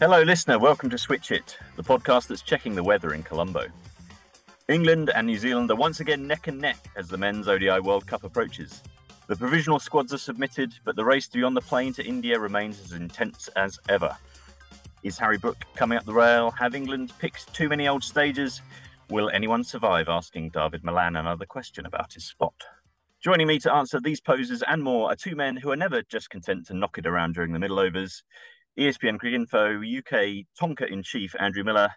Hello, listener. Welcome to Switch Hit, the podcast that's checking the weather in Colombo. England and New Zealand are once again neck and neck as the men's ODI World Cup approaches. The provisional squads are submitted, but the race to be on the plane to India remains as intense as ever. Is Harry Brook coming up the rail? Have England picked too many old stages? Will anyone survive asking David Malan another question about his spot? Joining me to answer these poses and more are two men who are never just content to knock it around during the middle overs. ESPNcricinfo UK Tonka in chief Andrew Miller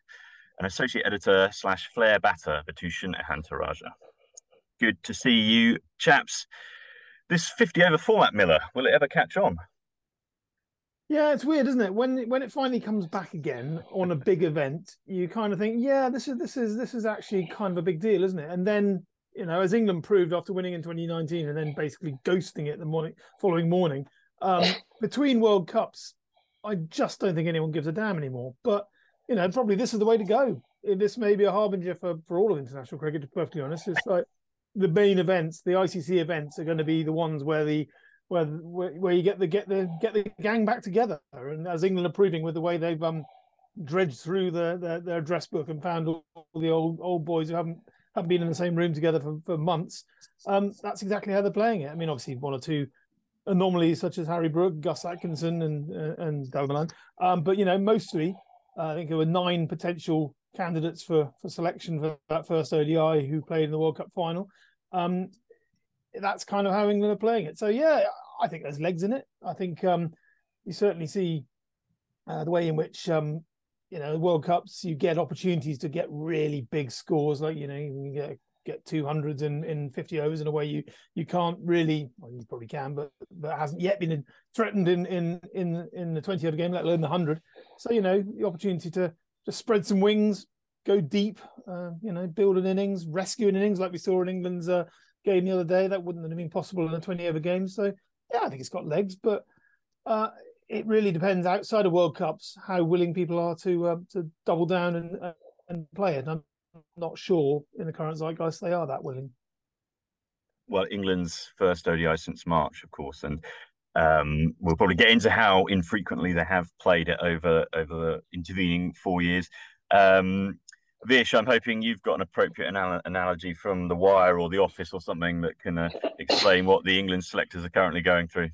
and associate editor slash flair batter Vithushan Ehantharajah. Good to see you, chaps. This 50 over format, Miller, will it ever catch on? Yeah, it's weird, isn't it? When when it finally comes back again on a big event, you kind of think, yeah, this is this is this is actually kind of a big deal, isn't it? And then you know, as England proved after winning in 2019 and then basically ghosting it the morning following morning, um, between World Cups, I just don't think anyone gives a damn anymore. But you know, probably this is the way to go. This may be a harbinger for, for all of international cricket. To be perfectly honest, it's like the main events, the ICC events, are going to be the ones where the where where, you get the get the get the gang back together. And as England are proving with the way they've um dredged through the, their their address book and found all the old old boys who haven't haven't been in the same room together for, for months. Um, that's exactly how they're playing it. I mean, obviously one or two anomalies such as Harry Brook, Gus Atkinson, and uh, and Dalman. Um, but you know, mostly uh, I think there were nine potential candidates for for selection for that first ODI who played in the World Cup final. Um, that's kind of how England are playing it. So yeah, I think there's legs in it. I think um, you certainly see uh, the way in which um, you know World Cups you get opportunities to get really big scores, like you know you get get two hundreds in in fifty overs in a way you you can't really. Well, you probably can, but but hasn't yet been threatened in in in in the twenty over game, let alone the hundred. So you know the opportunity to just spread some wings, go deep, uh, you know, build an innings, rescue an innings like we saw in England's uh, game the other day. That wouldn't have been possible in a 20 over game. So, yeah, I think it's got legs, but uh, it really depends outside of World Cups how willing people are to uh, to double down and and play it. Not sure in the current zeitgeist they are that willing. Well, England's first ODI since March, of course, and um, we'll probably get into how infrequently they have played it over over the intervening four years. Um, Vish, I'm hoping you've got an appropriate anal- analogy from The Wire or The Office or something that can uh, explain what the England selectors are currently going through.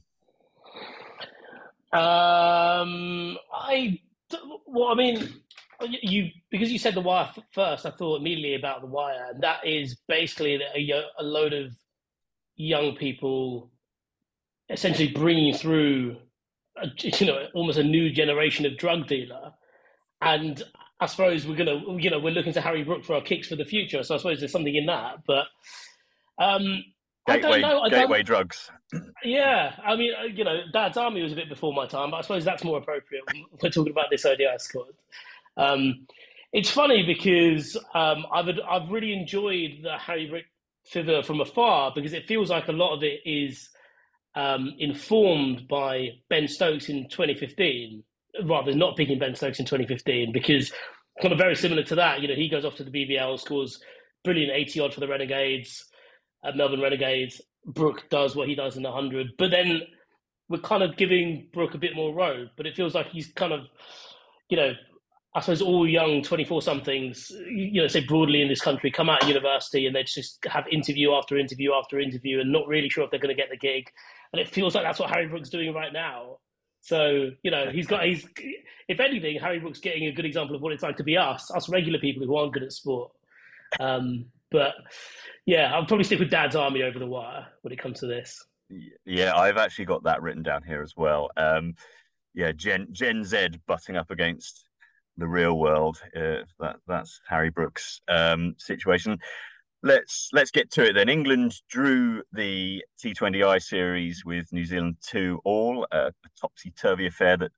Um, I well, I mean, you because you said The Wire first, I thought immediately about The Wire, and that is basically a, a load of young people essentially bringing through, a, you know, almost a new generation of drug dealer. And I suppose we're gonna, you know, we're looking to Harry Brook for our kicks for the future. So I suppose there's something in that. But um, gateway, I don't know. I gateway drugs. Yeah, I mean, uh, you know, Dad's Army was a bit before my time, but I suppose that's more appropriate when we're talking about this ODI squad. Um, it's funny because um, I've I've really enjoyed the Harry Brook figure from afar because it feels like a lot of it is um, informed by Ben Stokes in 2015 rather than not picking Ben Stokes in 2015 because kind of very similar to that. You know, he goes off to the BBL, scores brilliant 80 odd for the Renegades, uh, Melbourne Renegades. Brook does what he does in the 100, but then we're kind of giving Brook a bit more road, but it feels like he's kind of, you know, I suppose all young 24 somethings, you know, say broadly in this country, come out of university and they just have interview after interview after interview and not really sure if they're going to get the gig. And it feels like that's what Harry Brook's doing right now. So you know, he's got he's if anything, Harry Brook's getting a good example of what it's like to be us, us regular people who aren't good at sport. Um, but yeah, I'll probably stick with Dad's Army over the wire when it comes to this. Yeah, I've actually got that written down here as well. Um, yeah, Gen Gen Z butting up against the real world. Uh, that that's Harry Brook's um, situation let's let's get to it then. England drew the T20I series with New Zealand two all, a topsy turvy affair that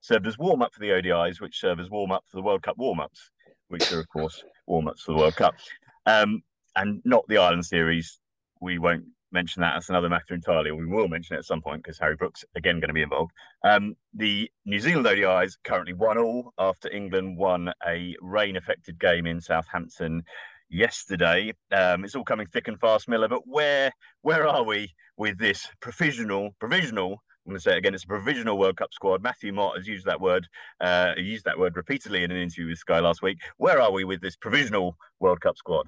served as warm up for the ODIs, which served as warm up for the World Cup warm ups, which are of course warm ups for the World Cup, um, and not the Ireland series. We won't mention that. That's another matter entirely. We will mention it at some point because Harry Brooks again going to be involved. Um, the New Zealand ODIs currently one all after England won a rain affected game in Southampton yesterday. Um, it's all coming thick and fast, Miller. But where where are we with this provisional provisional I'm going to say it again. It's a provisional World Cup squad. Matthew Mott has used that word. Uh, used that word repeatedly in an interview with Sky last week. Where are we with this provisional World Cup squad?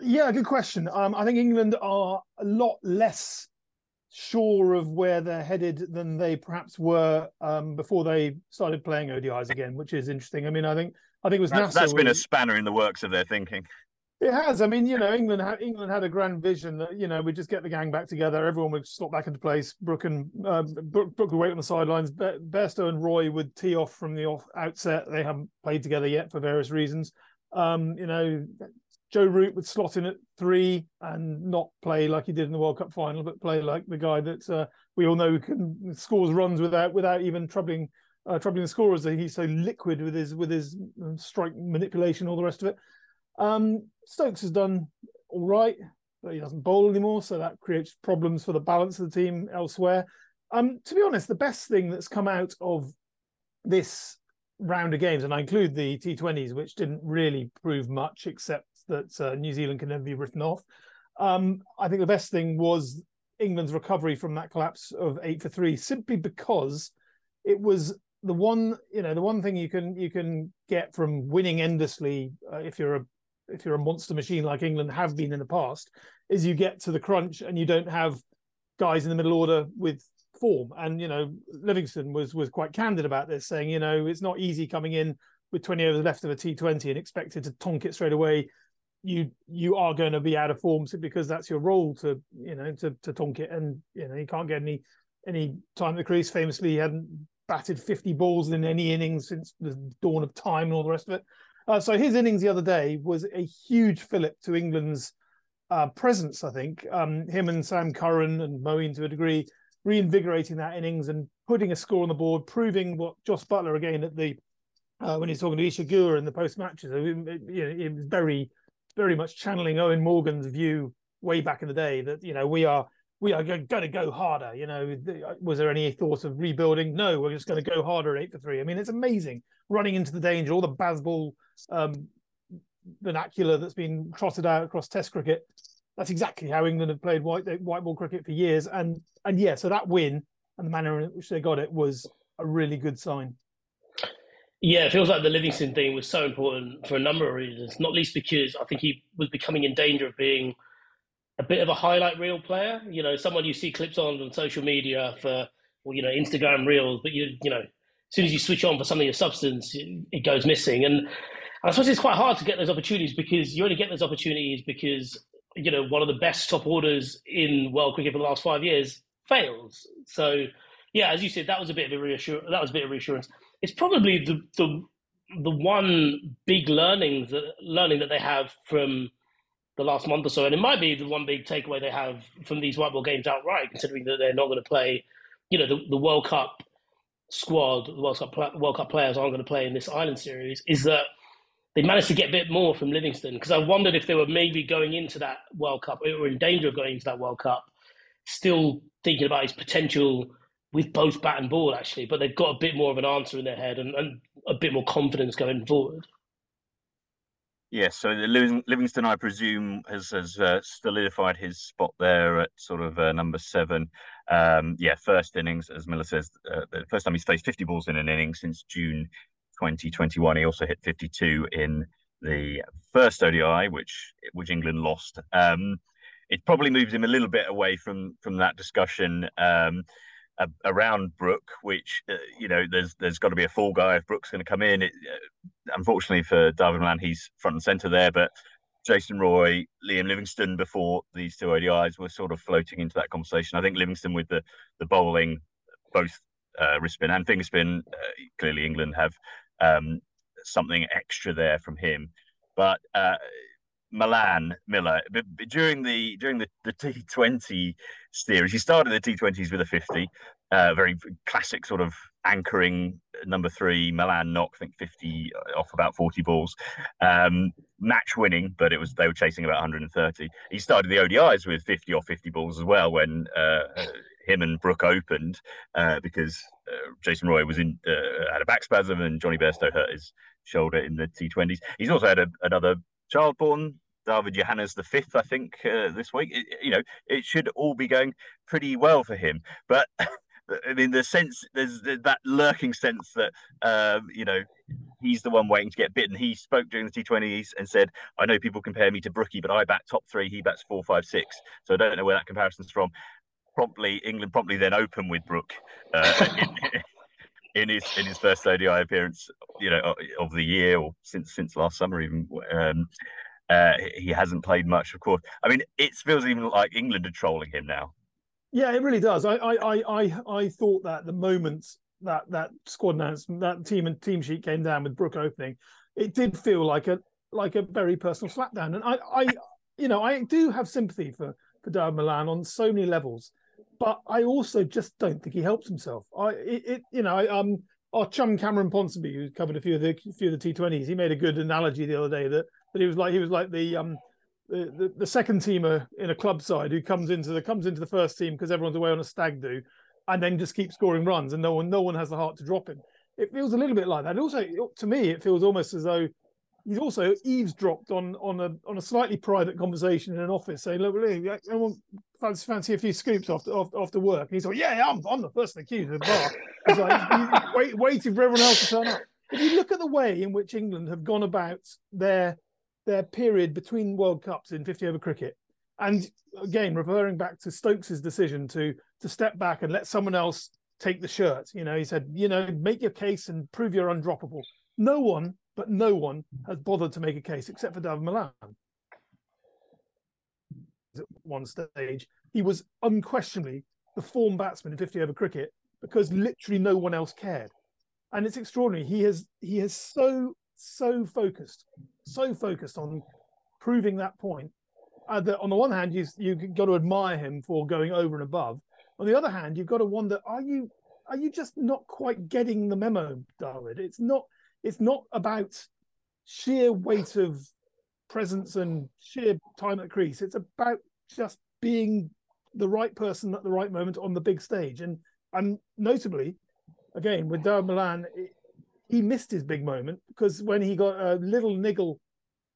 Yeah, good question. Um, I think England are a lot less sure of where they're headed than they perhaps were um, before they started playing ODIs again, which is interesting. I mean, I think I think it was that's, that's been a spanner in the works of their thinking. It has. I mean, you know, England had England had a grand vision that you know we just get the gang back together, everyone would slot back into place. Brook and uh, Brook, Brook would wait on the sidelines. Be- Bairstow and Roy would tee off from the off outset. They haven't played together yet for various reasons. Um, you know, Joe Root would slot in at three and not play like he did in the World Cup final, but play like the guy that uh, we all know can scores runs without without even troubling uh, troubling the scorers. He's so liquid with his with his uh, strike manipulation, all the rest of it. Um, Stokes has done all right, but he doesn't bowl anymore, so that creates problems for the balance of the team elsewhere. Um, to be honest, the best thing that's come out of this round of games, and I include the T20s, which didn't really prove much except that uh, New Zealand can never be written off. Um, I think the best thing was England's recovery from that collapse of eight for three, simply because it was the one, you know, the one thing you can you can get from winning endlessly uh, if you're a if you're a monster machine like England have been in the past, is you get to the crunch and you don't have guys in the middle order with form. And you know, Livingstone was was quite candid about this, saying, you know, it's not easy coming in with 20 overs left of a T20 and expected to tonk it straight away. You you are going to be out of form because that's your role to you know to to tonk it, and you know you can't get any any time the crease. Famously, he hadn't batted 50 balls in any innings since the dawn of time and all the rest of it. Uh, so his innings the other day was a huge fillip to England's uh, presence. I think um, him and Sam Curran and Moeen to a degree reinvigorating that innings and putting a score on the board, proving what Jos Buttler again at the uh, when he's talking to Isa Guha in the post matches. It was very, very much channeling Eoin Morgan's view way back in the day that you know we are we are going to go harder. You know, was there any thought of rebuilding? No, we're just going to go harder at eight for three. I mean, it's amazing running into the danger, all the Bazball um, vernacular that's been trotted out across Test cricket. That's exactly how England have played white white ball cricket for years, and and yeah, so that win and the manner in which they got it was a really good sign. Yeah, it feels like the Livingstone thing was so important for a number of reasons, not least because I think he was becoming in danger of being a bit of a highlight reel player. You know, someone you see clips on on social media for, well, you know, Instagram reels, but you, you know, as soon as you switch on for something of substance, it, goes missing. And I suppose it's quite hard to get those opportunities because you only get those opportunities because you know one of the best top orders in world cricket for the last five years fails. So yeah, as you said, that was a bit of a reassurance. That was a bit of reassurance. It's probably the the the one big learning that learning that they have from the last month or so, and it might be the one big takeaway they have from these white ball games outright, considering that they're not going to play, you know, the, the World Cup squad, the World Cup World Cup players aren't going to play in this Ireland series, is that they managed to get a bit more from Livingstone. Because I wondered if they were maybe going into that World Cup or in danger of going into that World Cup, still thinking about his potential with both bat and ball actually, but they've got a bit more of an answer in their head and, and a bit more confidence going forward. Yes, so Livingstone, I presume, has has uh, solidified his spot there at sort of uh, number seven. Um, yeah, first innings, as Miller says, uh, the first time he's faced 50 balls in an inning since June 2021. He also hit 52 in the first ODI, which which England lost. Um, it probably moves him a little bit away from from that discussion. Um, around Brook, which uh, you know, there's there's got to be a fall guy if Brook's going to come in. It, uh, unfortunately for Dawid Malan, he's front and centre there, but Jason Roy, Liam Livingstone before these two ODIs were sort of floating into that conversation. I think Livingstone with the the bowling, both uh, wrist spin and finger spin, uh, clearly England have um, something extra there from him, but. Uh, Malan Miller during the during the, the T20 series. He started the T20s with a 50, uh, very classic sort of anchoring number three Malan knock. I think 50 off about 40 balls, um, match winning, but it was they were chasing about 130. He started the ODIs with 50 or 50 balls as well when uh, him and Brook opened uh, because uh, Jason Roy was in uh, had a back spasm and Johnny Bairstow hurt his shoulder in the T20s. He's also had a, another child born David Johannes the fifth, I think, uh, this week. It, you know, it should all be going pretty well for him. But I mean, the sense there's that lurking sense that um, you know he's the one waiting to get bitten. He spoke during the T20s and said, "I know people compare me to Brookie, but I bat top three. He bats four, five, six. So I don't know where that comparison's from." Promptly, England promptly then open with Brook uh, in, in, his in his first ODI appearance, you know, of the year or since since last summer even. Um, uh, he hasn't played much, of course. I mean, it feels even like England are trolling him now. Yeah, it really does. I I I I thought that the moment that that squad announcement, that team and team sheet came down with Brook opening, it did feel like a like a very personal slapdown. And I I you know I do have sympathy for for Dawid Malan on so many levels, but I also just don't think he helps himself. I it, it you know um our chum Cameron Ponsonby who covered a few of the few of the T20s, he made a good analogy the other day that that he was like he was like the um the, the, second teamer in a club side who comes into the comes into the first team because everyone's away on a stag do, and then just keeps scoring runs, and no one no one has the heart to drop him. It feels a little bit like that. Also, to me, it feels almost as though he's also eavesdropped on on a on a slightly private conversation in an office, saying, "Look, I want fancy, fancy a few scoops after after, after work." And he's like, "Yeah, I'm I'm the person accused of the bar." He's like, wait, waiting for everyone else to turn up. If you look at the way in which England have gone about their their period between World Cups in 50 over cricket. And again, referring back to Stokes's decision to to step back and let someone else take the shirt. You know, he said, you know, make your case and prove you're undroppable. No one, but no one has bothered to make a case except for Dawid Malan. At one stage, he was unquestionably the form batsman in 50 over cricket because literally no one else cared. And it's extraordinary. He has he has so so focused so focused on proving that point uh, that on the one hand you you've got to admire him for going over and above. On the other hand, you've got to wonder: Are you are you just not quite getting the memo, David? It's not it's not about sheer weight of presence and sheer time at crease. It's about just being the right person at the right moment on the big stage. And and notably, again with Dawid Malan, it, he missed his big moment because when he got a little niggle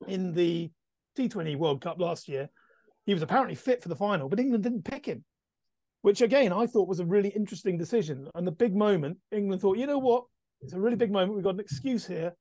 in the T20 World Cup last year, he was apparently fit for the final, but England didn't pick him, which again I thought was a really interesting decision. And the big moment, England thought, you know what, it's a really big moment. We've got an excuse here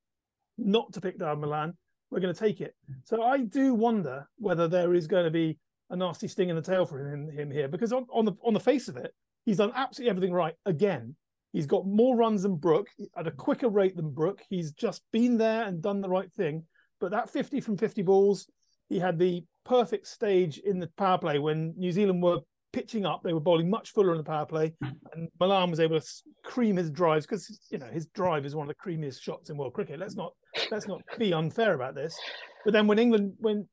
not to pick Dawid Malan. We're going to take it. So I do wonder whether there is going to be a nasty sting in the tail for him, him here, because on, on the on the face of it, he's done absolutely everything right again. He's got more runs than Brook at a quicker rate than Brook. He's just been there and done the right thing. But that 50 from 50 balls, he had the perfect stage in the power play when New Zealand were pitching up. They were bowling much fuller in the power play, hmm. and Malan was able to cream his drives because you know his drive is one of the creamiest shots in world cricket. Let's not let's not be unfair about this. But then when England when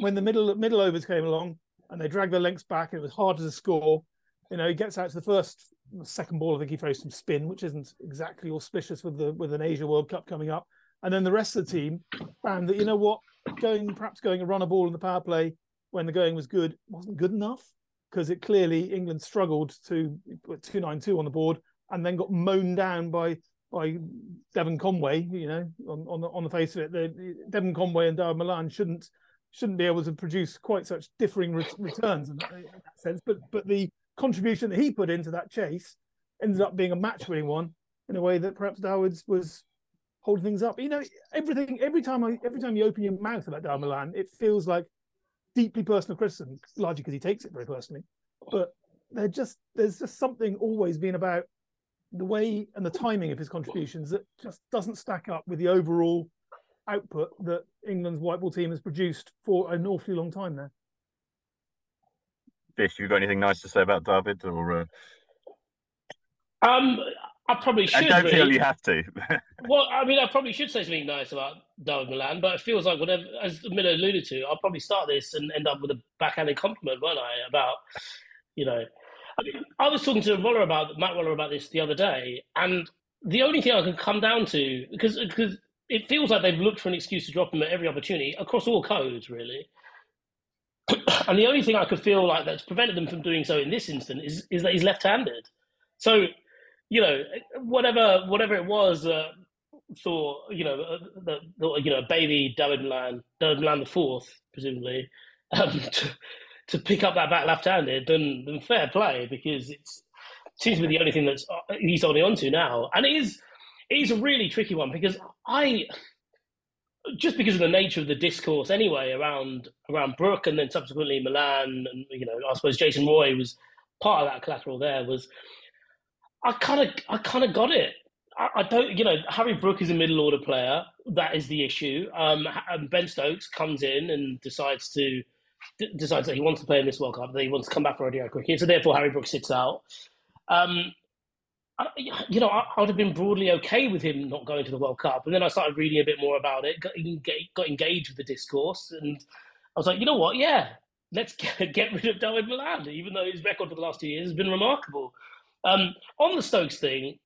when the middle middle overs came along and they dragged their lengths back, it was harder to score. You know, he gets out to the first second ball, I think he throws some spin, which isn't exactly auspicious with the with an Asia World Cup coming up. And then the rest of the team found that you know what, going perhaps going a run a ball in the power play when the going was good wasn't good enough because it clearly England struggled to put two nine two on the board and then got mown down by by Devon Conway. You know, on on the, on the face of it, the, Devon Conway and Dawid Malan shouldn't shouldn't be able to produce quite such differing re- returns in that, in that sense. But but the contribution that he put into that chase ended up being a match winning one in a way that perhaps Dawid's was holding things up. You know, everything every time I every time you open your mouth about Dawid Malan, it feels like deeply personal criticism, largely because he takes it very personally. But there just there's just something always been about the way and the timing of his contributions that just doesn't stack up with the overall output that England's white ball team has produced for an awfully long time now. Vish, you got anything nice to say about David or? Uh... Um, I probably should. I don't really. feel you have to. well, I mean, I probably should say something nice about Dawid Malan, but it feels like whatever, as Miller alluded to, I'll probably start this and end up with a backhanded compliment, won't I? About, you know, I mean, I was talking to Roller about Matt Roller about this the other day, and the only thing I can come down to because because it feels like they've looked for an excuse to drop him at every opportunity across all codes, really. and the only thing I could feel like that's prevented them from doing so in this instance is is that he's left-handed. So, you know, whatever whatever it was, uh, thought, you know, the, the you know, baby David Malan, David Malan the fourth, presumably, um, to, to pick up that back left-handed, then, then fair play because it seems to be the only thing that's uh, he's holding on to now, and it is it is a really tricky one because I just because of the nature of the discourse anyway around around Brook and then subsequently Malan and you know I suppose Jason Roy was part of that collateral there was I kind of I kind of got it. I, I, don't you know Harry Brook is a middle order player that is the issue. Um, Ben Stokes comes in and decides to d- decides that he wants to play in this World Cup that he wants to come back for ODI cricket so therefore Harry Brook sits out. Um, I, you know, I, I, would have been broadly okay with him not going to the World Cup. And then I started reading a bit more about it, got, got engaged with the discourse, and I was like, you know what? Yeah, let's get, get rid of David Malan, even though his record for the last two years has been remarkable. Um, on the Stokes thing,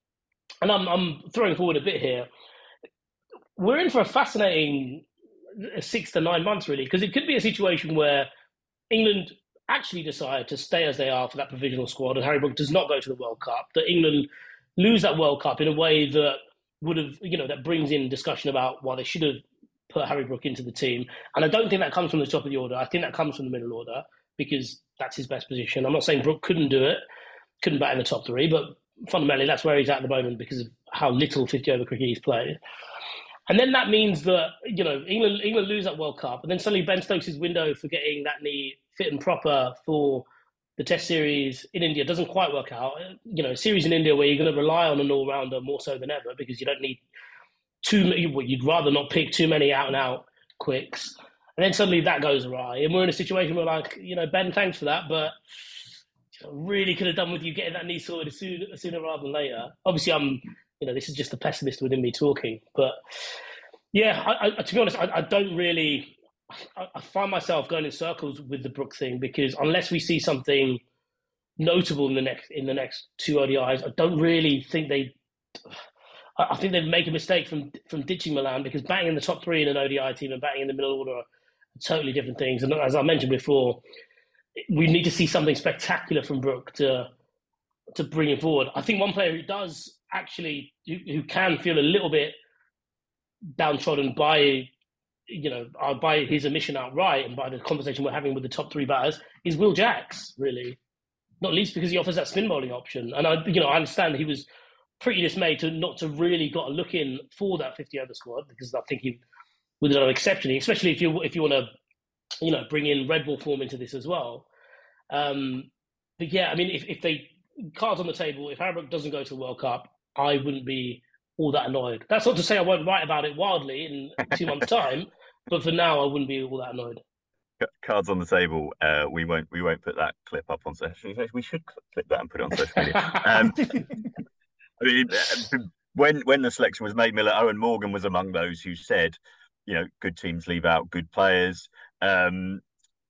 and I'm, I'm throwing forward a bit here, we're in for a fascinating six to nine months, really, because it could be a situation where England actually decide to stay as they are for that provisional squad and Harry Brook does not go to the World Cup, that England lose that World Cup in a way that would have, you know, that brings in discussion about why they should have put Harry Brook into the team. And I don't think that comes from the top of the order. I think that comes from the middle order because that's his best position. I'm not saying Brook couldn't do it, couldn't bat in the top three, but fundamentally that's where he's at at the moment because of how little 50 over cricket he's played. And then that means that, you know, England England lose that World Cup and then suddenly Ben Stokes' window for getting that knee fit and proper for the Test series in India doesn't quite work out. You know, a series in India where you're going to rely on an all rounder more so than ever because you don't need too many. You'd rather not pick too many out and out quicks, and then suddenly that goes awry, and we're in a situation where, like, you know, Ben, thanks for that, but really could have done with you getting that knee sorted sooner, sooner rather than later. Obviously, I'm, you know, this is just the pessimist within me talking, but yeah, I, I, to be honest, I, I don't really I, find myself going in circles with the Brook thing because unless we see something notable in the next in the next two ODIs, I don't really think they. I think they'd make a mistake from from ditching Malan because batting in the top three in an ODI team and batting in the middle order are totally different things. And as I mentioned before, we need to see something spectacular from Brook to to bring him forward. I think one player who does actually who, who can feel a little bit downtrodden by you know, uh, by his admission outright and by the conversation we're having with the top three batters, is Will Jacks, really. Not least because he offers that spin bowling option. And I, you know, I understand he was pretty dismayed to not to really got a look in for that 50 over squad because I think he, with an exception, especially if you if you want to, you know, bring in red ball form into this as well. Um, but yeah, I mean, if, if they cards on the table, if Harry Brook doesn't go to the World Cup, I wouldn't be all that annoyed. That's not to say I won't write about it wildly in two months' time, but for now, I wouldn't be all that annoyed. Cards on the table. Uh, we won't. We won't put that clip up on social. We should clip that and put it on social media. Um, I mean, uh, when when the selection was made, Miller Eoin Morgan was among those who said, you know, good teams leave out good players. Um,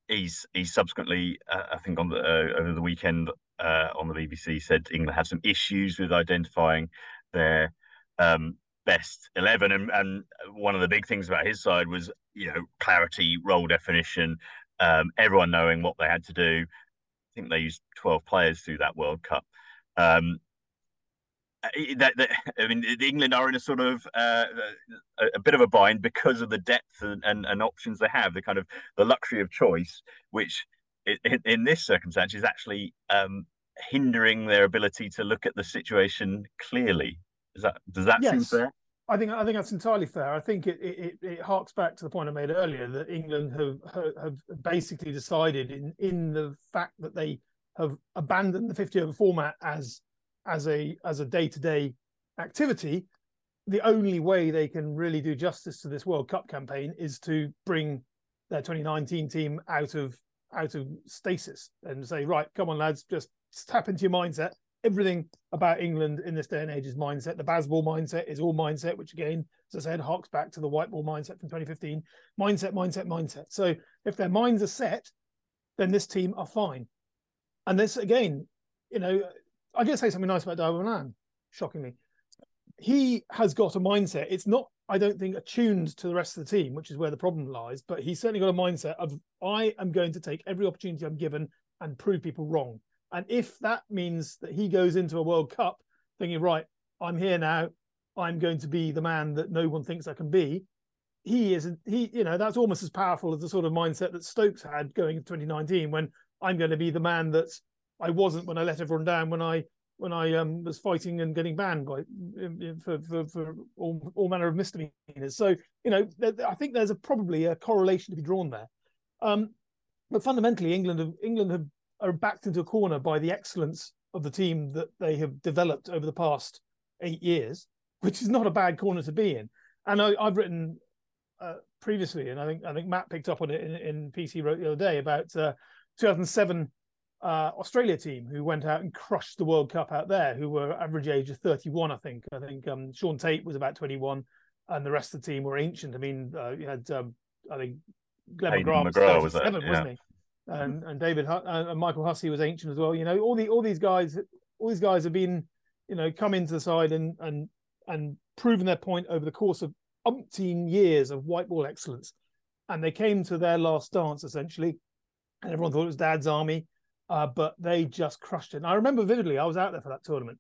he's he's subsequently, uh, I think, on the uh, over the weekend uh, on the BBC said England had some issues with identifying their um, best 11 and, and one of the big things about his side was you know clarity role definition um, everyone knowing what they had to do. I think they used 12 players through that world cup. Um, that, that, I mean, England are in a sort of uh, a, a, bit of a bind because of the depth and, and, and, options they have, the kind of the luxury of choice, which in, in this circumstance is actually um, hindering their ability to look at the situation clearly. Does that does that yes. seem fair? I think I think that's entirely fair. I think it, it, it harks back to the point I made earlier that England have have basically decided in in the fact that they have abandoned the 50 over format as as a as a day to day activity. The only way they can really do justice to this World Cup campaign is to bring their 2019 team out of out of stasis and say, right, come on, lads, just tap into your mindset everything about England in this day and age is mindset. The Bazball mindset is all mindset, which again, as I said, harks back to the white ball mindset from 2015. Mindset, mindset, mindset. So if their minds are set, then this team are fine. And this again, you know, I gotta say something nice about David Malan, shockingly. He has got a mindset. It's not, I don't think, attuned to the rest of the team, which is where the problem lies. But he's certainly got a mindset of I am going to take every opportunity I'm given and prove people wrong. And if that means that he goes into a World Cup thinking, right, I'm here now, I'm going to be the man that no one thinks I can be. He is he, you know, that's almost as powerful as the sort of mindset that Stokes had going in 2019 when I'm going to be the man that I wasn't when I let everyone down when I when I um, was fighting and getting banned by for for, for all, all manner of misdemeanors. So you know, I think there's a, probably a correlation to be drawn there. Um, but fundamentally, England have, England have, are backed into a corner by the excellence of the team that they have developed over the past eight years, which is not a bad corner to be in. And I, have written uh, previously, and I think I think Matt picked up on it in, in PC wrote the other day about uh, 2007 uh, Australia team who went out and crushed the World Cup out there, who were average age of 31, I think. I think um, Shaun Tait was about 21, and the rest of the team were ancient. I mean, uh, you had um, I think Glenn McGrath, McGrath was, 37, yeah. wasn't he? And and David uh, and Michael Hussey was ancient as well. You know, all the all these guys, all these guys have been, you know, come into the side and and and proven their point over the course of umpteen years of white ball excellence. And they came to their last dance essentially, and everyone thought it was Dad's army, uh, but they just crushed it. And I remember vividly, I was out there for that tournament.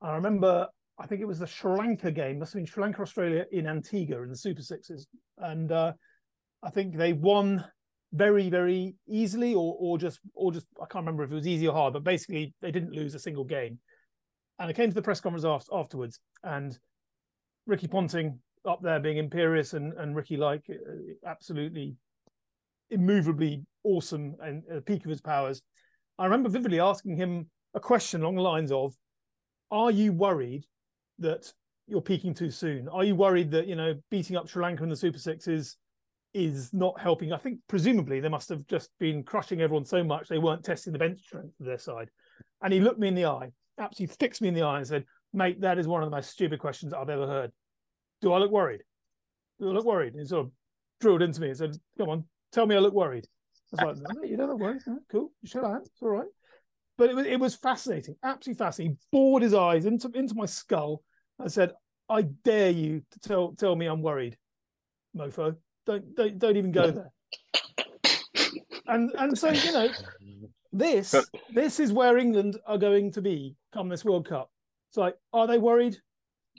I remember, I think it was the Sri Lanka game, must have been Sri Lanka Australia in Antigua in the Super Sixes, and uh, I think they won very very easily or or just or just I can't remember if it was easy or hard, but basically they didn't lose a single game. And I came to the press conference after, afterwards, and Ricky Ponting up there being imperious and and Ricky like uh, absolutely immovably awesome and at the peak of his powers. I remember vividly asking him a question along the lines of, "Are you worried that you're peaking too soon? Are you worried that you know beating up Sri Lanka in the Super Sixes is not helping. I think presumably they must have just been crushing everyone so much they weren't testing the bench strength of their side. And he looked me in the eye, absolutely fixed me in the eye, and said, "Mate, that is one of the most stupid questions I've ever heard. Do I look worried? Do I look worried?" And he sort of drilled into me and said, "Come on, tell me I look worried." I was like, no, "You don't look worried. No, cool. You should have. It's all right." But it was it was fascinating, absolutely fascinating. He bored his eyes into into my skull. I said, "I dare you to tell tell me I'm worried, mofo." Don't don't don't even go there. And and so you know, this this is where England are going to be come this World Cup. It's like, are they worried?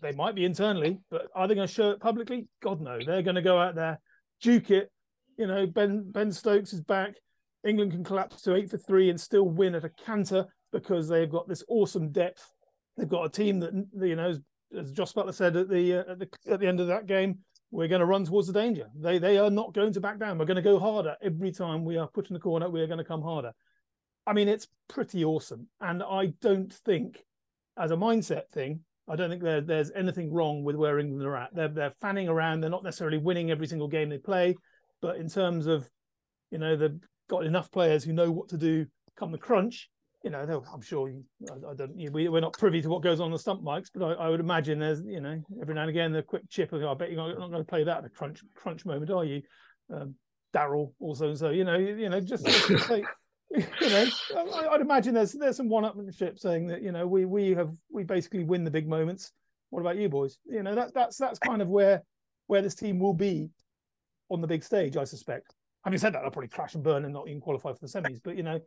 They might be internally, but are they going to show it publicly? God no. They're going to go out there, duke it. You know, Ben Ben Stokes is back. England can collapse to eight for three and still win at a canter because they've got this awesome depth. They've got a team that you know, as, Josh Buttler said at the, uh, at the at the end of that game, we're going to run towards the danger. They they are not going to back down. We're going to go harder every time we are put in the corner. We are going to come harder. I mean, it's pretty awesome, and I don't think, as a mindset thing, I don't think there, there's anything wrong with where England are at. They're they're fanning around. They're not necessarily winning every single game they play, but in terms of, you know, they've got enough players who know what to do come the crunch you know, I'm sure you, I, I don't. We, we're not privy to what goes on the stump mics, but I, I, would imagine there's, you know, every now and again the quick chip. Of, I bet you're not going to play that at a crunch crunch moment, are you? Um, Daryl also, so you know, you, you know, just, you know, I, would imagine there's there's some one-upmanship saying that you know we we have we basically win the big moments. What about you boys? You know, that that's that's kind of where where this team will be on the big stage, I suspect. Having said that, they'll probably crash and burn and not even qualify for the semis. But you know,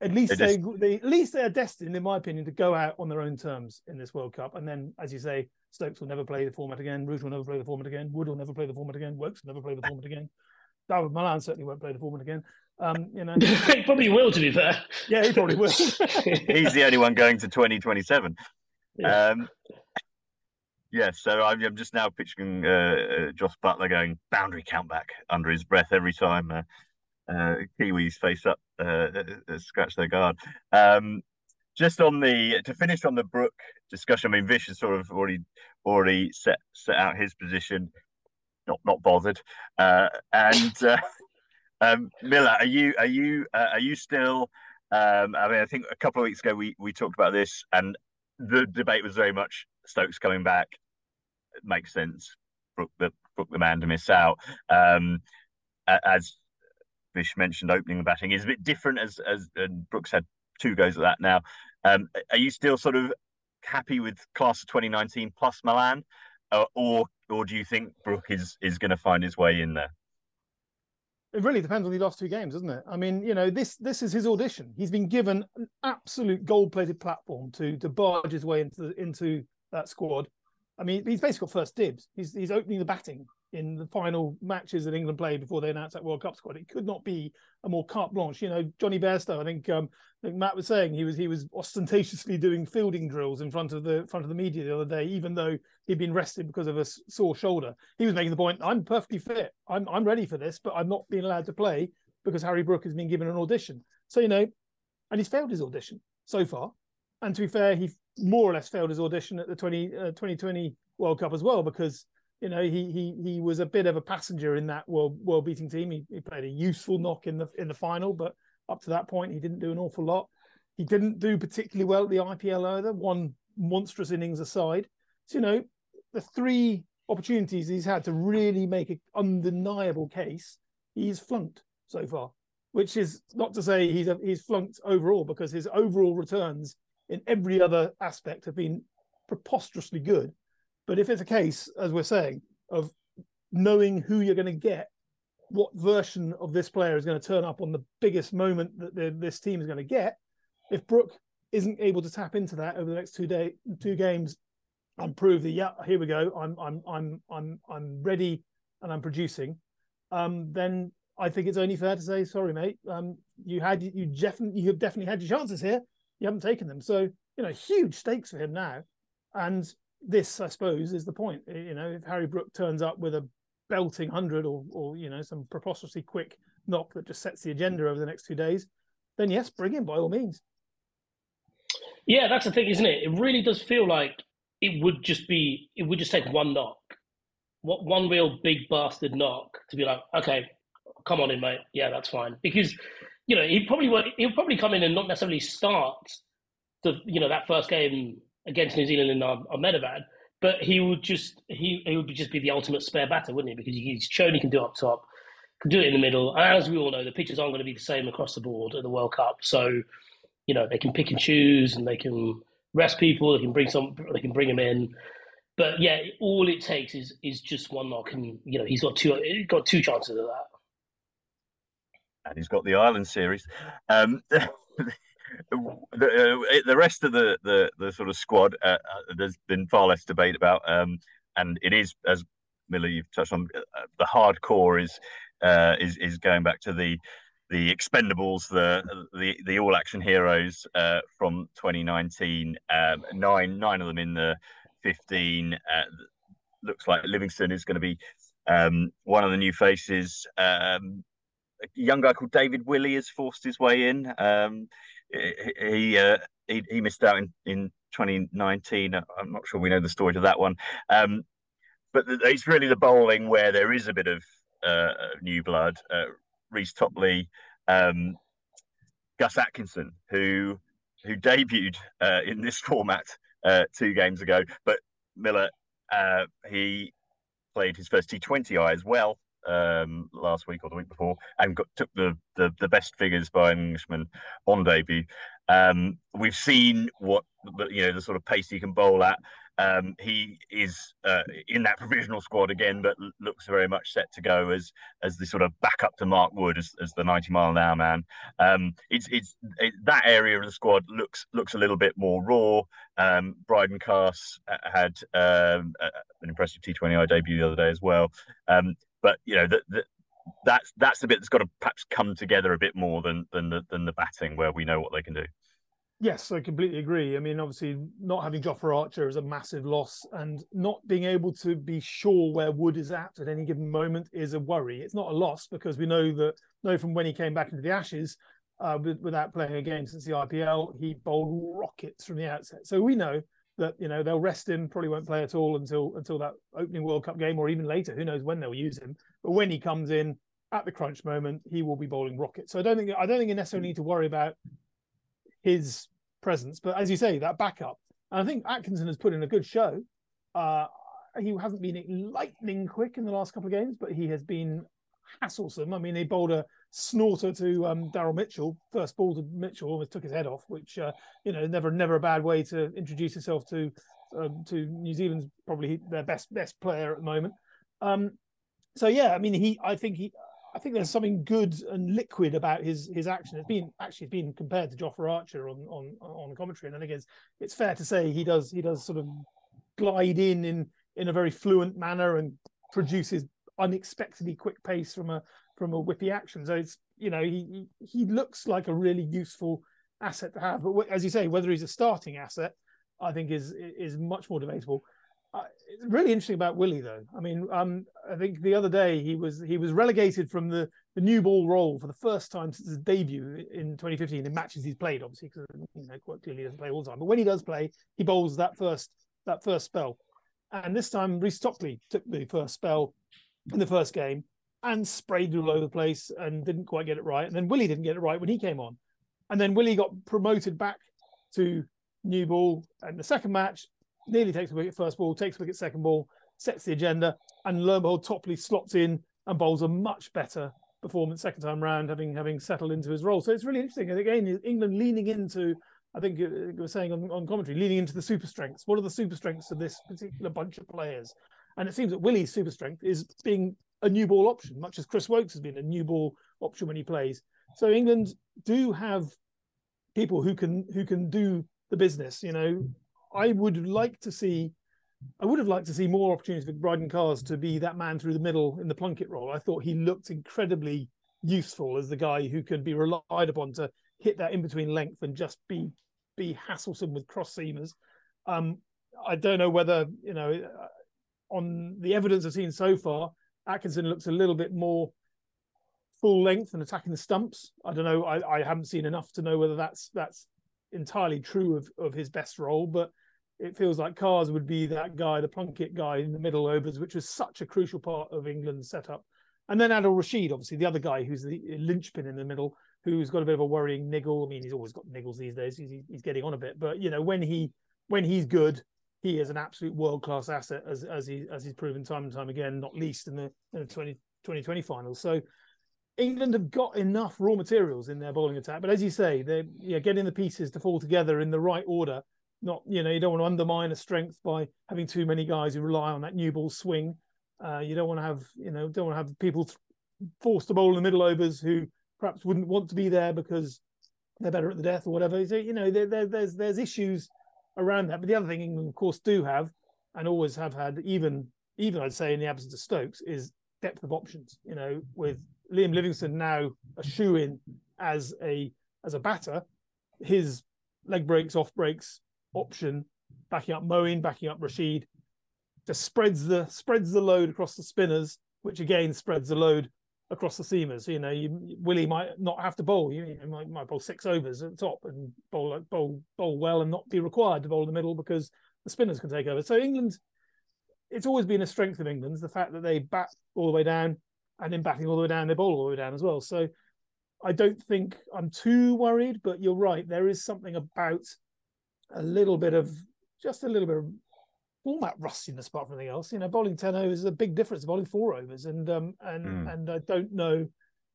at least they, just... they, at least they're destined, in my opinion, to go out on their own terms in this World Cup. And then, as you say, Stokes will never play the format again. Root will never play the format again. Wood will never play the format again. Woakes will never play the format again. David Malan certainly won't play the format again. Um, you know, he probably will. To be fair, yeah, he probably will. He's the only one going to 2027. Yeah. Um, yeah, so I'm, I'm, just now picturing uh, uh, Josh Buttler going boundary count back under his breath every time uh, uh, Kiwis face up, uh, uh, scratch their guard. Um, just on the to finish on the Brook discussion, I mean, Vish has sort of already already set set out his position, not not bothered. And um, Miller, are you are you are you still? Um, I mean, I think a couple of weeks ago we we talked about this, and the debate was very much Stokes coming back. It makes sense. Brook the the man to miss out. Um, as Vish mentioned opening the batting is a bit different as as and Brooks had two goes at that now. Um, are you still sort of happy with class of 2019 plus Malan, uh, or or do you think Brook is is going to find his way in there? It really depends on the last two games, doesn't it? I mean, you know, this this is his audition. He's been given an absolute gold-plated platform to to barge his way into into that squad. I mean, he's basically got first dibs. He's he's opening the batting in the final matches that England played before they announced that World Cup squad. It could not be a more carte blanche. You know, Johnny Bairstow. I think um, I think Matt was saying he was he was ostentatiously doing fielding drills in front of the front of the media the other day, even though he'd been rested because of a sore shoulder. He was making the point: I'm perfectly fit. I'm I'm ready for this, but I'm not being allowed to play because Harry Brook has been given an audition. So you know, and he's failed his audition so far. And to be fair, he more or less failed his audition at the 20, uh, 2020 World Cup as well because you know he he he was a bit of a passenger in that world world beating team. He, he played a useful knock in the in the final, but up to that point he didn't do an awful lot. He didn't do particularly well at the IPL either. One monstrous innings aside, so you know the three opportunities he's had to really make an undeniable case, he's flunked so far. Which is not to say he's a, he's flunked overall because his overall returns in every other aspect have been preposterously good. But if it's a case, as we're saying, of knowing who you're going to get, what version of this player is going to turn up on the biggest moment that the, this team is going to get, if Brook isn't able to tap into that over the next two day two games and prove that yeah, here we go, I'm I'm I'm I'm I'm ready and I'm producing, um, then I think it's only fair to say sorry, mate. Um, you had you definitely you have definitely had your chances here. You haven't taken them, so you know huge stakes for him now, and this, I suppose, is the point. Eh, you know, if Harry Brook turns up with a belting hundred or, or you know, some preposterously quick knock that just sets the agenda over the next two days, then yes, bring him by all means. Yeah, that's the thing, isn't it? It really does feel like it would just be, it would just take one knock, what one real big bastard knock to be like, okay, come on in, mate. Yeah, that's fine. Because, you know, he probably would, he'll probably come in and not necessarily start the, you know, that first game against New Zealand in Ahmedabad, but he would just he he would just be the ultimate spare batter, wouldn't he? Because he's shown he can do up top, can do it in the middle. And as we all know, the pitches aren't going to be the same across the board at the World Cup, so you know they can pick and choose and they can rest people. They can bring some. They can bring him in. But yeah, all it takes is is just one knock, and you know he's got two got two chances of that. And he's got the Ireland series. Um, the, uh, the rest of the, the, the sort of squad, uh, uh, there's been far less debate about, um, and it is as Miller you've touched on, uh, the hardcore is uh, is is going back to the the Expendables, the the the all action heroes uh, from 2019. Um, nine nine of them in the 15. looks like Livingstone is going to be um, one of the new faces. Um, a young guy called David Willey has forced his way in. Um, he uh, he, he missed out in, in 2019. I'm not sure we know the story to that one. Um, but it's really the bowling where there is a bit of uh, new blood. Uh, Reece Topley, um, Gus Atkinson, who who debuted uh, in this format uh, two games ago, but Miller uh, he played his first T20I as well um, last week or the week before and got, took the, the, the best figures by an Englishman on debut. Um, we've seen what you know the sort of pace he can bowl at. Um, he is uh, in that provisional squad again, but looks very much set to go as as the sort of backup to Mark Wood as, as the 90 mile an hour man. Um, it's it's it, that area of the squad looks looks a little bit more raw. Um, Brydon Carse uh, had um, an impressive T20I debut the other day as well. Um, but you know, that that's that's the bit that's got to perhaps come together a bit more than than the, than the batting, where we know what they can do. Yes, I completely agree. I mean, obviously, not having Jofra Archer is a massive loss, and not being able to be sure where Wood is at at any given moment is a worry. It's not a loss because we know that know from when he came back into the Ashes, uh, without playing a game since the IPL, he bowled rockets from the outset. So we know that you know they'll rest him, probably won't play at all until until that opening World Cup game or even later. Who knows when they'll use him? But when he comes in at the crunch moment, he will be bowling rockets. So I don't think I don't think you necessarily need to worry about his presence. But as you say, that backup, and I think Atkinson has put in a good show. Uh, he hasn't been lightning quick in the last couple of games, but he has been hasslesome. I mean, they bowled a snorter to um, Daryl Mitchell. First ball to Mitchell almost took his head off, which uh, you know never never a bad way to introduce yourself to um, to New Zealand's probably their best best player at the moment. Um, so yeah, I mean he I think he I think there's something good and liquid about his his action. It's been actually it's been compared to Jofra Archer on on on commentary, and I think it's it's fair to say he does he does sort of glide in in in a very fluent manner and produces unexpectedly quick pace from a from a whippy action. So it's you know he he looks like a really useful asset to have. But as you say, whether he's a starting asset, I think is is much more debatable. Uh, it's really interesting about Willey though. I mean, um, I think the other day he was he was relegated from the the new ball role for the first time since his debut in 2015 in matches he's played, obviously because you know quite clearly he doesn't play all the time. But when he does play, he bowls that first that first spell. And this time, Reece Topley took the first spell in the first game and sprayed all over the place and didn't quite get it right. And then Willey didn't get it right when he came on. And then Willey got promoted back to new ball. And the second match nearly takes a wicket first ball, takes a wicket second ball, sets the agenda. And lo and behold, Topley slots in and bowls a much better performance second time round, having having settled into his role. So it's really interesting. And again, England leaning into I think you were saying on, on commentary, leaning into the super strengths. What are the super strengths of this particular bunch of players? And it seems that Willey's super strength is being a new ball option, much as Chris Woakes has been a new ball option when he plays. So England do have people who can who can do the business. You know, I would like to see I would have liked to see more opportunities for Brydon Carse to be that man through the middle in the Plunkett role. I thought he looked incredibly useful as the guy who can be relied upon to hit that in between length and just be be hasslesome with cross seamers. Um, I don't know whether you know uh, on the evidence I've seen so far, Atkinson looks a little bit more full length and attacking the stumps. I don't know. I, I haven't seen enough to know whether that's that's entirely true of, of his best role, but it feels like Carse would be that guy, the Plunkett guy in the middle overs, which was such a crucial part of England's setup. And then Adil Rashid, obviously the other guy who's the linchpin in the middle, who's got a bit of a worrying niggle. I mean, he's always got niggles these days. He's, he's getting on a bit, but you know, when he when he's good, he is an absolute world class asset, as as he as he's proven time and time again. Not least in the, in the 20, 2020 finals. So England have got enough raw materials in their bowling attack, but as you say, they're getting the pieces to fall together in the right order. Not you know, you don't want to undermine a strength by having too many guys who rely on that new ball swing. Uh, you don't want to have you know don't want to have people forced to bowl in the middle overs who perhaps wouldn't want to be there because they're better at the death or whatever. So you know, there, there, there's there's issues around that. But the other thing England, of course, do have and always have had, even even I'd say in the absence of Stokes, is depth of options. You know, with Liam Livingstone now a shoe in as a as a batter, his leg breaks, off breaks option, backing up Moeen, backing up Rashid, just spreads the spreads the load across the spinners, which again spreads the load across the seamers. You know, you, Willey might not have to bowl. You, might, might, bowl six overs at the top and bowl bowl bowl well and not be required to bowl in the middle because the spinners can take over. So England, it's always been a strength of England's the fact that they bat all the way down and in batting all the way down, they bowl all the way down as well. So I don't think I'm too worried, but you're right. There is something about a little bit of just a little bit of format rustiness apart from anything else. You know, bowling ten overs is a big difference to bowling four overs, and um, and mm. and I don't know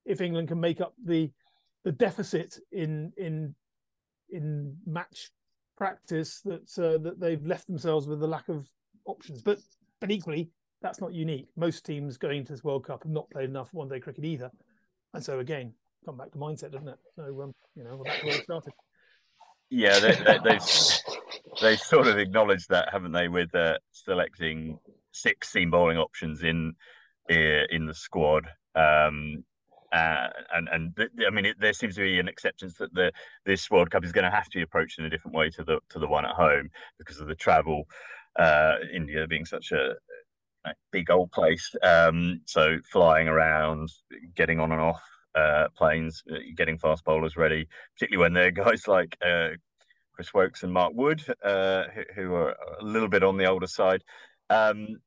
if England can make up the the deficit in in in match practice that uh, that they've left themselves with the lack of options. But but equally, that's not unique. Most teams going to this World Cup have not played enough one day cricket either, and so again, come back to mindset, doesn't it? So um, you know, back to where it started. Yeah, they, they, they've they sort of acknowledged that, haven't they, with uh, selecting six seam bowling options in in the squad. Um, uh, and and th- I mean, it, there seems to be an acceptance that the this World Cup is going to have to be approached in a different way to the to the one at home because of the travel. Uh, India being such a, a big old place, um, so flying around, getting on and off uh, planes, uh, getting fast bowlers ready, particularly when they're guys like uh, Chris Woakes and Mark Wood, uh, who, who, are a little bit on the older side. Um,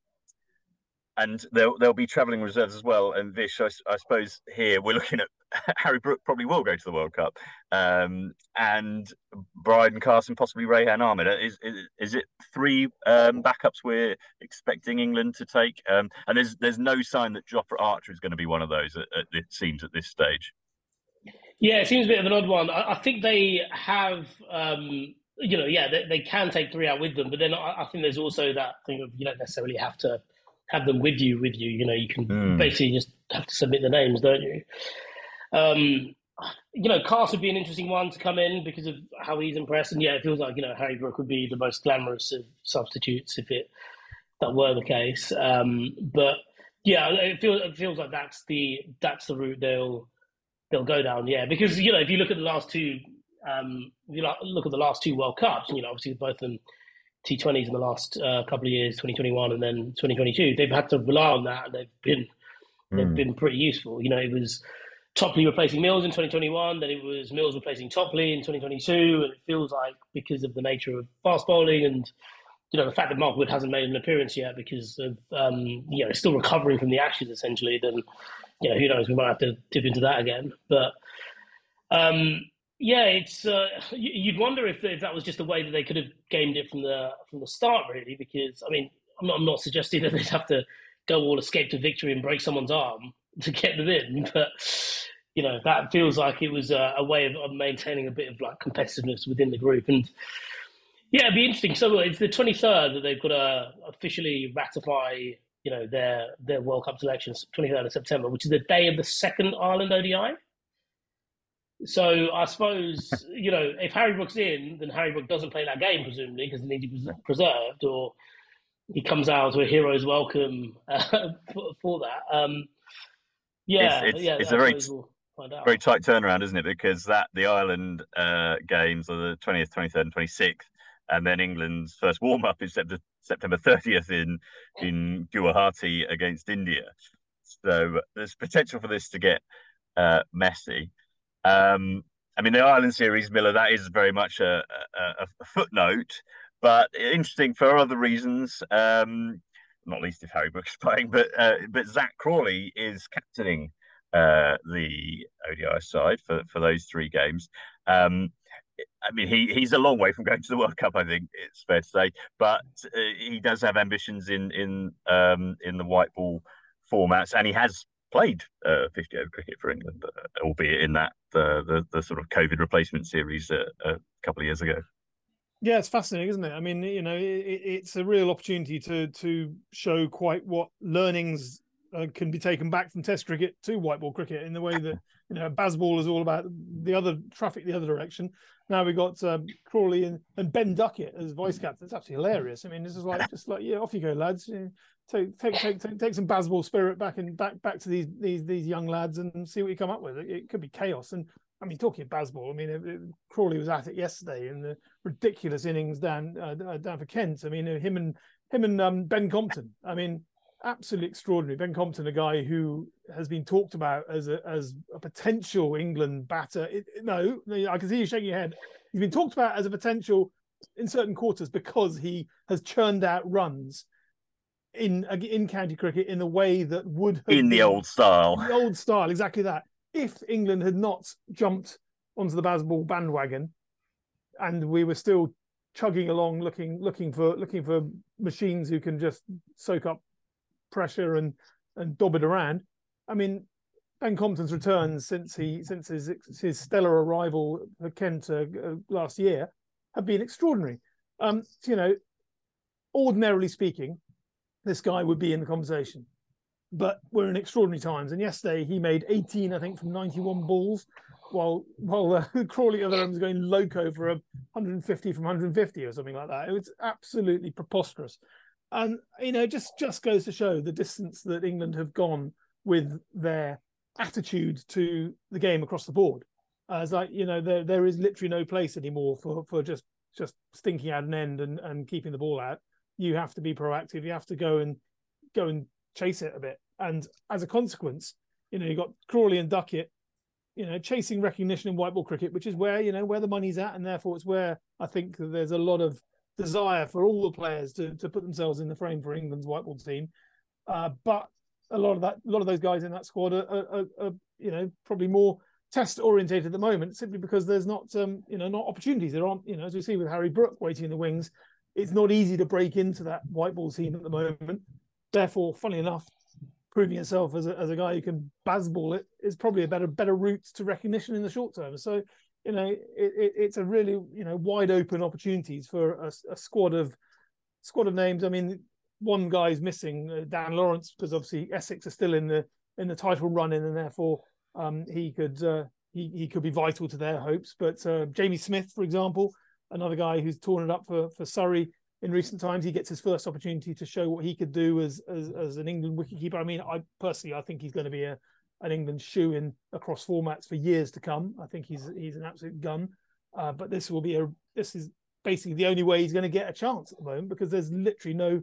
and they'll they'll be travelling reserves as well. And Vish, I, I, suppose here we're looking at Harry Brook probably will go to the World Cup, um, and Brydon Carson possibly Rehan Ahmed. Is, is, is it three um, backups we're expecting England to take? Um, and there's there's no sign that Jofra Archer is going to be one of those. It seems at this stage. Yeah, it seems a bit of an odd one. I, I think they have, um, you know, yeah, they, they, can take three out with them, but then I, I, think there's also that thing of you don't necessarily have to have them with you. With you, you know, you can mm. basically just have to submit the names, don't you? Um, you know, Carse would be an interesting one to come in because of how he's impressed. And yeah, it feels like, you know, Harry Brook would be the most glamorous of substitutes if it that were the case. Um, but yeah, it feels it feels like that's the that's the route they'll they'll go down. Yeah, because you know, if you look at the last two, um, if you look at the last two World Cups, you know, obviously both of them T20s in the last uh, couple of years, 2021 and then 2022, they've had to rely on that, and they've been they've mm. been pretty useful. You know, it was Topley replacing Mills in 2021, then it was Mills replacing Topley in 2022, and it feels like because of the nature of fast bowling and you know the fact that Mark Wood hasn't made an appearance yet because of um, you know still recovering from the Ashes essentially, then you know who knows we might have to dip into that again. But um, yeah, it's uh, you'd wonder if, if that was just the way that they could have gamed it from the from the start, really. Because I mean, I'm not, I'm not suggesting that they'd have to go all escape to victory and break someone's arm to get them in, but you know that feels like it was a, a way of, of, maintaining a bit of like competitiveness within the group and yeah it'd be interesting so it's the 23rd that they've got to officially ratify you know their their world cup selections 23rd of september which is the day of the second ireland odi so i suppose you know if harry brook's in then harry brook doesn't play that game presumably because it needs to be preserved or he comes out to a hero's welcome uh, for, for, that. Um, yeah it's, it's, yeah it's a very we'll very tight turnaround, isn't it? Because that the Ireland uh, games are the twentieth, twenty third, and twenty sixth, and then England's first warm up is September thirtieth in in Guwahati against India. So there's potential for this to get uh, messy. Um, I mean, the Ireland series, Miller, that is very much a, a, a footnote, but interesting for other reasons. Um, not least if Harry Brook's is playing, but uh, but Zak Crawley is captaining uh, the ODI side for, for those three games. Um, I mean, he, he's a long way from going to the World Cup. I think it's fair to say, but uh, he does have ambitions in in um, in the white ball formats, and he has played uh, 50 over cricket for England, uh, albeit in that the, the, sort of COVID replacement series uh, a couple of years ago. Yeah, it's fascinating, isn't it? I mean, you know, it, it's a real opportunity to to show quite what learnings uh, can be taken back from Test cricket to white ball cricket in the way that you know Bazball is all about the other traffic the other direction. Now we got um, Crawley and, and Ben Duckett as vice captain. It's absolutely hilarious. I mean, this is like just like yeah, off you go, lads. Take, take take take take some Bazball spirit back and back back to these these these young lads and see what you come up with. It, it could be chaos. And I mean, talking Bazball, I mean, it, it, Crawley was at it yesterday in the ridiculous innings down uh, down for Kent. I mean, him and him and um, Ben Compton. I mean absolutely extraordinary. Ben Compton, a guy who has been talked about as a as a potential England batter. It, no, I can see you shaking your head. He's been talked about as a potential in certain quarters because he has churned out runs in in county cricket in a way that would in the old style. The old style, exactly that. If England had not jumped onto the Bazball bandwagon, and we were still chugging along, looking looking for looking for machines who can just soak up pressure and and dob it around. I mean, Ben Compton's returns since he since his his stellar arrival at Kent uh, uh, last year have been extraordinary. Um, you know, ordinarily speaking, this guy would be in the conversation, but we're in extraordinary times. And yesterday he made 18, I think, from 91 balls, while while uh, Crawley other end was going loco for a 150 from 150 or something like that. It was absolutely preposterous and you know just just goes to show the distance that England have gone with their attitude to the game across the board. Uh, as like you know, there there is literally no place anymore for for just just stinking out an end and and keeping the ball out. You have to be proactive. You have to go and go and chase it a bit. And as a consequence, you know, you got Crawley and Duckett, you know, chasing recognition in white ball cricket, which is where you know where the money's at, and therefore it's where I think there's a lot of desire for all the players to, to put themselves in the frame for England's white ball team. Uh, but a lot of that, a lot of those guys in that squad are, are, are you know, probably more test orientated at the moment, simply because there's not, um, you know, not opportunities. There aren't, you know, as we see with Harry Brook waiting in the wings, it's not easy to break into that white ball team at the moment. Therefore, funny enough, proving yourself as a, as a guy who can bazball it is probably a better better route to recognition in the short term. So you know, it, it, it's a really you know wide open opportunities for a, a, squad of squad of names. I mean, one guy's missing, uh, Dan Lawrence, because obviously Essex are still in the in the title running, and therefore um, he could uh, he, he could be vital to their hopes. But uh, Jamie Smith, for example, another guy who's torn it up for, for Surrey in recent times, he gets his first opportunity to show what he could do as as, as an England wicketkeeper. I mean, I personally I think he's going to be a an England shoe in across formats for years to come. I think he's he's an absolute gun. Uh, but this will be a this is basically the only way he's going to get a chance at the moment because there's literally no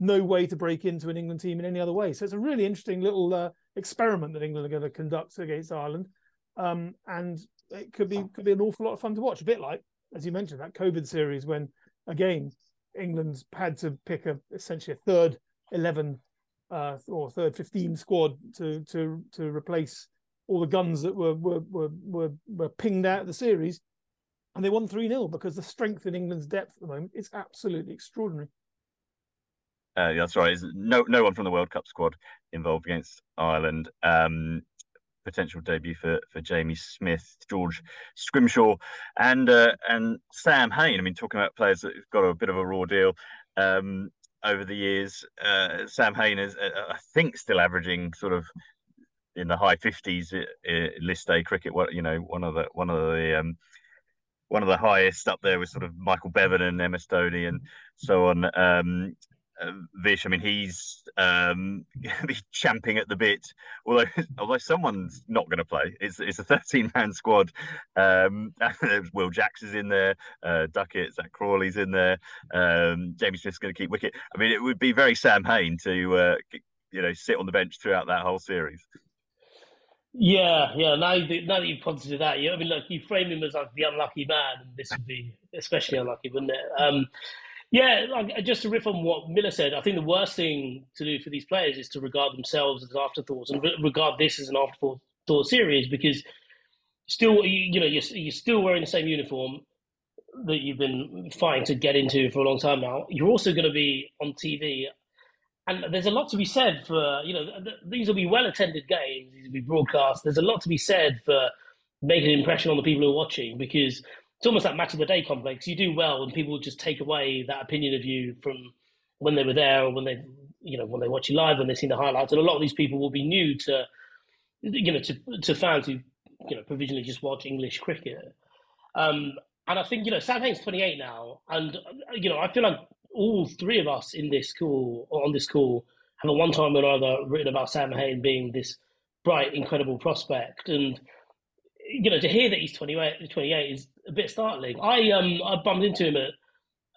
no way to break into an England team in any other way. So it's a really interesting little uh, experiment that England are going to conduct against Ireland, um, and it could be could be an awful lot of fun to watch. A bit like, as you mentioned, that COVID series when again England's had to pick a essentially a third eleven uh, or third fifteen squad to to to replace all the guns that were were were were, were pinged out of the series and they won 3 0 because the strength in England's depth at the moment is absolutely extraordinary. Uh, yeah, that's right. No, no one from the World Cup squad involved against Ireland. Um, potential debut for for Jamie Smith, George Scrimshaw, and uh, and Sam Hain. I mean, talking about players that have got a bit of a raw deal um, over the years. Uh, Sam Hain is, uh, I think, still averaging sort of in the high fifties uh, list A cricket. What you know, one of the one of the um, one of the highest up there was sort of Michael Bevan and Emma Stoney and so on. Um, uh, Vish, I mean, he's um, champing at the bit. Although, although someone's not going to play, it's it's a 13 man squad. Um, Will Jacks is in there, uh, Duckett, Zak Crawley's in there. Um, Jamie Smith's going to keep wicket. I mean, it would be very Sam Hain to uh, you know sit on the bench throughout that whole series. Yeah, yeah. Now, now that you've posited that, you, I mean, look, you frame him as like the unlucky man, and this would be especially unlucky, wouldn't it? Um, yeah, like uh, just to riff on what Miller said, I think the worst thing to do for these players is to regard themselves as afterthoughts and re- regard this as an afterthought series because still, you, you know, you're, you're still wearing the same uniform that you've been fighting to get into for a long time now. You're also going to be on TV and there's a lot to be said for you know these will be well attended games. These will be broadcast. There's a lot to be said for making an impression on the people who are watching because it's almost that match of the day complex. You do well and people just take away that opinion of you from when they were there or when they you know when they watch you live when they've seen the highlights. And a lot of these people will be new to you know to, to fans who you know provisionally just watch english cricket. Um, and i think you know sam hain's 28 now and you know i feel like all three of us in this call on this call have at one time or another written about Sam Hain being this bright, incredible prospect, and you know to hear that he's 28, 28 is a bit startling. I um I bumped into him at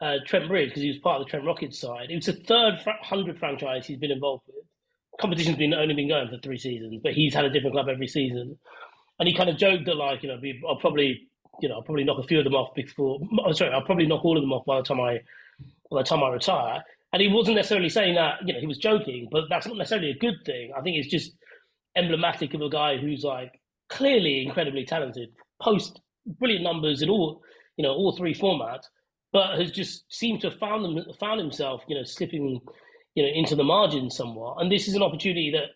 uh, Trent Bridge because he was part of the Trent Rockets side. It was the third hundred franchise he's been involved with. Competition's been only been going for three seasons, but he's had a different club every season. And he kind of joked that like you know I'll probably you know I'll probably knock a few of them off before. Oh, sorry, I'll probably knock all of them off by the time I by the time I retire. And he wasn't necessarily saying that, you know, he was joking, but that's not necessarily a good thing. I think it's just emblematic of a guy who's like clearly incredibly talented, post brilliant numbers in all, you know, all three formats, but has just seemed to have found them, found himself, you know, slipping, you know, into the margins somewhat. And this is an opportunity that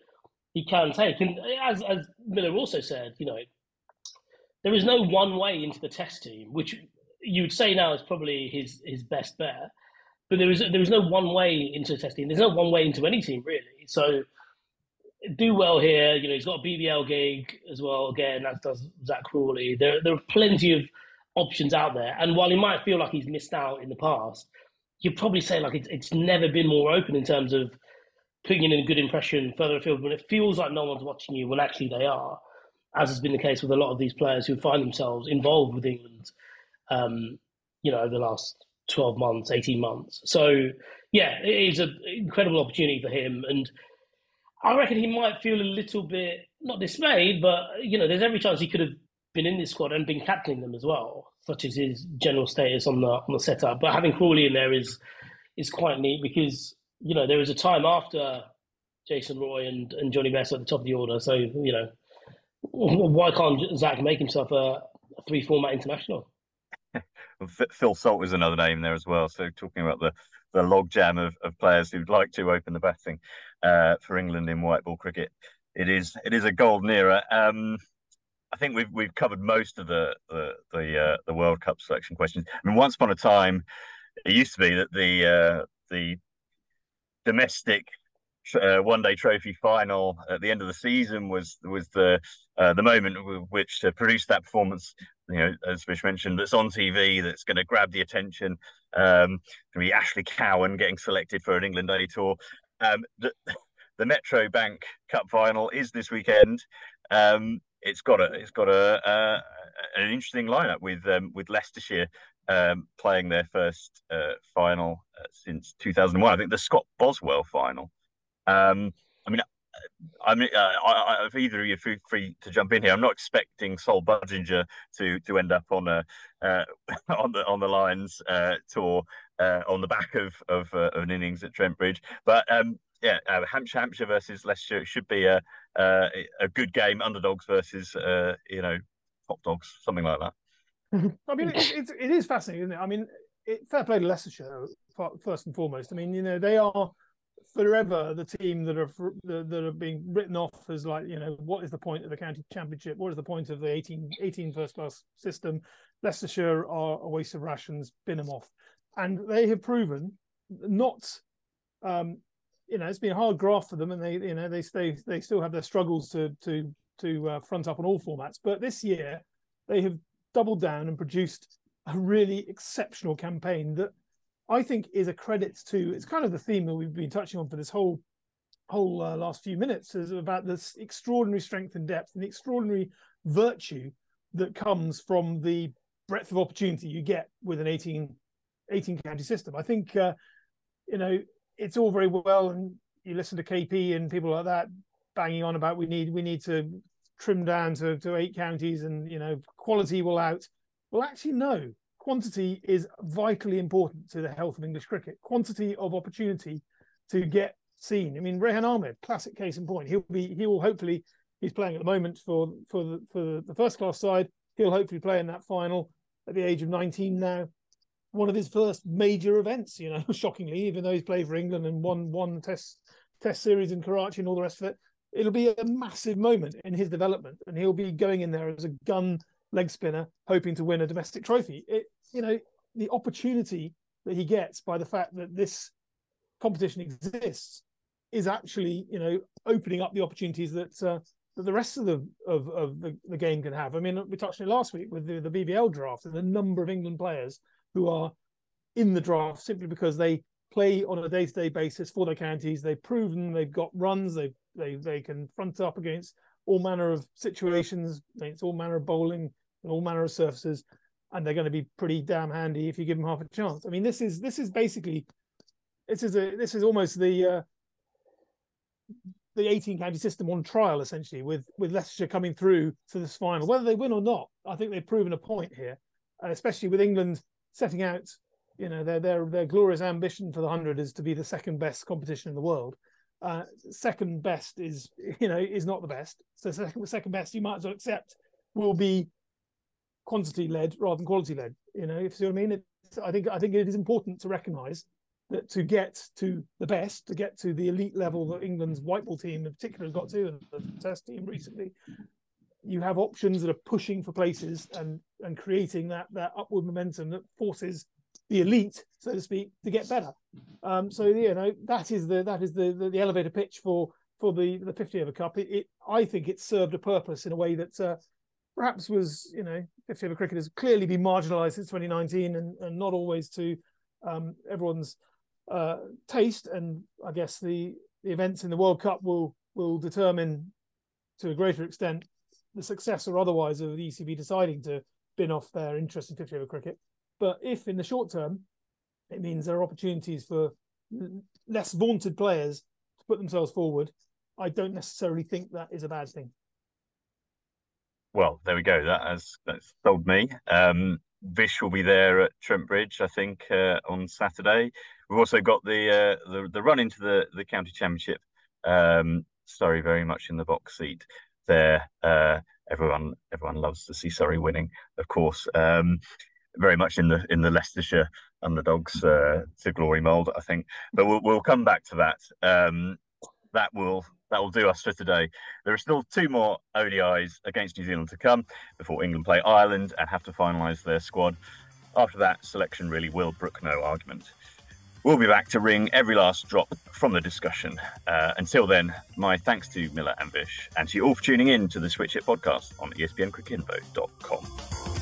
he can take. And as as Miller also said, you know, there is no one way into the test team, which you would say now is probably his his best bet but there is there is no one way into testing. There's no one way into any team really. So do well here. You know, he's got a BBL gig as well. Again, that does Zak Crawley. There there are plenty of options out there. And while he might feel like he's missed out in the past, you'd probably say like it's it's never been more open in terms of putting in a good impression further afield. When it feels like no one's watching you, when actually they are, as has been the case with a lot of these players who find themselves involved with England. Um, you know, over the last 12 months, 18 months. So, yeah, it is an incredible opportunity for him. And I reckon he might feel a little bit, not dismayed, but, you know, there's every chance he could have been in this squad and been captaining them as well, such as his general status on the on the setup. But having Crawley in there is is quite neat because, you know, there was a time after Jason Roy and, and Jonny Bairstow at the top of the order. So, you know, why can't Zak make himself a, a three format international? Phil Salt is another name there as well. So talking about the the logjam of, of players who'd like to open the batting uh, for England in white ball cricket, it is it is a golden era. Um, I think we've we've covered most of the the the, uh, the World Cup selection questions. I mean, once upon a time, it used to be that the uh, the domestic uh, one day trophy final at the end of the season was was the uh, the moment which to produce that performance. You know, as Vish mentioned, that's on TV, that's going to grab the attention. Um, to be Ashley Cowan getting selected for an England A tour. Um, the, the Metro Bank Cup final is this weekend. Um, it's got a it's got a, a an interesting lineup with um, with Leicestershire um, playing their first uh, final uh, since 2001. I think the Scott Boswell final. Um, I mean, I mean, uh, I, I, if either of you feel free to jump in here, I'm not expecting Sol Budinger to to end up on a uh, on the on the Lions uh, tour uh, on the back of of, uh, of, an innings at Trent Bridge, but um, yeah, uh, Hampshire Hampshire versus Leicester should be a a good game. Underdogs versus you know top dogs, something like that. I mean, it's, it's it is fascinating, isn't it? I mean, it, fair play to Leicestershire first and foremost. I mean, you know, they are forever the team that are that are being written off as like you know what is the point of the county championship? What is the point of the 18, 18 first class system? Leicestershire are a waste of rations bin them off. And they have proven not um you know it's been a hard graft for them and they you know they stay they still have their struggles to to to uh, front up on all formats. But this year they have doubled down and produced a really exceptional campaign that I think is a credit to. It's kind of the theme that we've been touching on for this whole whole uh, last few minutes is about this extraordinary strength and depth and the extraordinary virtue that comes from the breadth of opportunity you get with an 18 18 county system. I think uh, you know it's all very well, and you listen to KP and people like that banging on about we need we need to trim down to, to eight counties and you know quality will out. Well, actually, no quantity is vitally important to the health of English cricket. Quantity of opportunity to get seen. I mean, Rehan Ahmed, classic case in point. He'll be he will hopefully he's playing at the moment for for the, for the first class side. He'll hopefully play in that final at the age of 19 now. One of his first major events, you know, shockingly, even though he's played for England and won one test test series in Karachi and all the rest of it. It'll be a massive moment in his development, and he'll be going in there as a gun leg spinner, hoping to win a domestic trophy. It, you know, the opportunity that he gets by the fact that this competition exists is actually, you know, opening up the opportunities that uh, that the rest of the of, of the, the game can have. I mean, we touched on it last week with the, the BBL draft and the number of England players who are in the draft simply because they play on a day-to-day basis for their counties. They've proven they've got runs. They they they can front up against all manner of situations. It's all manner of bowling, all manner of surfaces, and they're going to be pretty damn handy if you give them half a chance. I mean, this is this is basically this is a this is almost the uh, the 18 county system on trial essentially with with Leicestershire coming through to this final. Whether they win or not I think they've proven a point here and especially with England setting out you know their their their glorious ambition for the 100 is to be the second best competition in the world. Uh, second best is you know is not the best. So second, second best you might as well accept will be quantity led rather than quality led. You know, if you see what I mean. It's, I think I think it is important to recognise that to get to the best, to get to the elite level that England's white ball team in particular has got to, and the test team recently, you have options that are pushing for places and and creating that that upward momentum that forces the elite, so to speak, to get better. Um, so you know that is the that is the the, the elevator pitch for for the the 50 over cup. It, it, I think it served a purpose in a way that uh, perhaps was, you know, 50 over cricket has clearly been marginalised since 2019 and, and not always to um, everyone's uh, taste. And I guess the, the events in the World Cup will will determine to a greater extent the success or otherwise of the ECB deciding to bin off their interest in 50 over cricket. But if in the short term it means there are opportunities for less vaunted players to put themselves forward, I don't necessarily think that is a bad thing well, there we go. That has that's told me. Um, Vish will be there at Trent Bridge, I think, uh, on Saturday. We've also got the uh, the, the run into the the county championship. Um, Surrey very much in the box seat there. Uh, everyone everyone loves to see Surrey winning, of course. Um, very much in the in the Leicestershire underdogs uh, to glory mould, I think. But we'll we'll come back to that. Um, that will that will do us for today. There are still two more ODIs against New Zealand to come before England play Ireland and have to finalise their squad. After that, selection really will brook no argument. We'll be back to wring every last drop from the discussion. Uh, until then, my thanks to Miller and Vish, and to you all for tuning in to the Switch Hit podcast on ESPNcricinfo.com.